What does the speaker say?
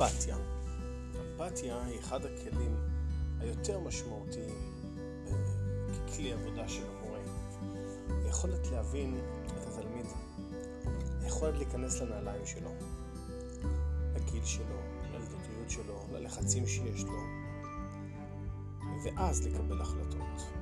אמפתיה. אמפתיה היא אחד הכלים היותר משמעותיים אה, ככלי עבודה של המורה. היכולת להבין את התלמיד, היכולת להיכנס לנעליים שלו, לגיל שלו, ללדותיות שלו, ללחצים שיש לו, ואז לקבל החלטות.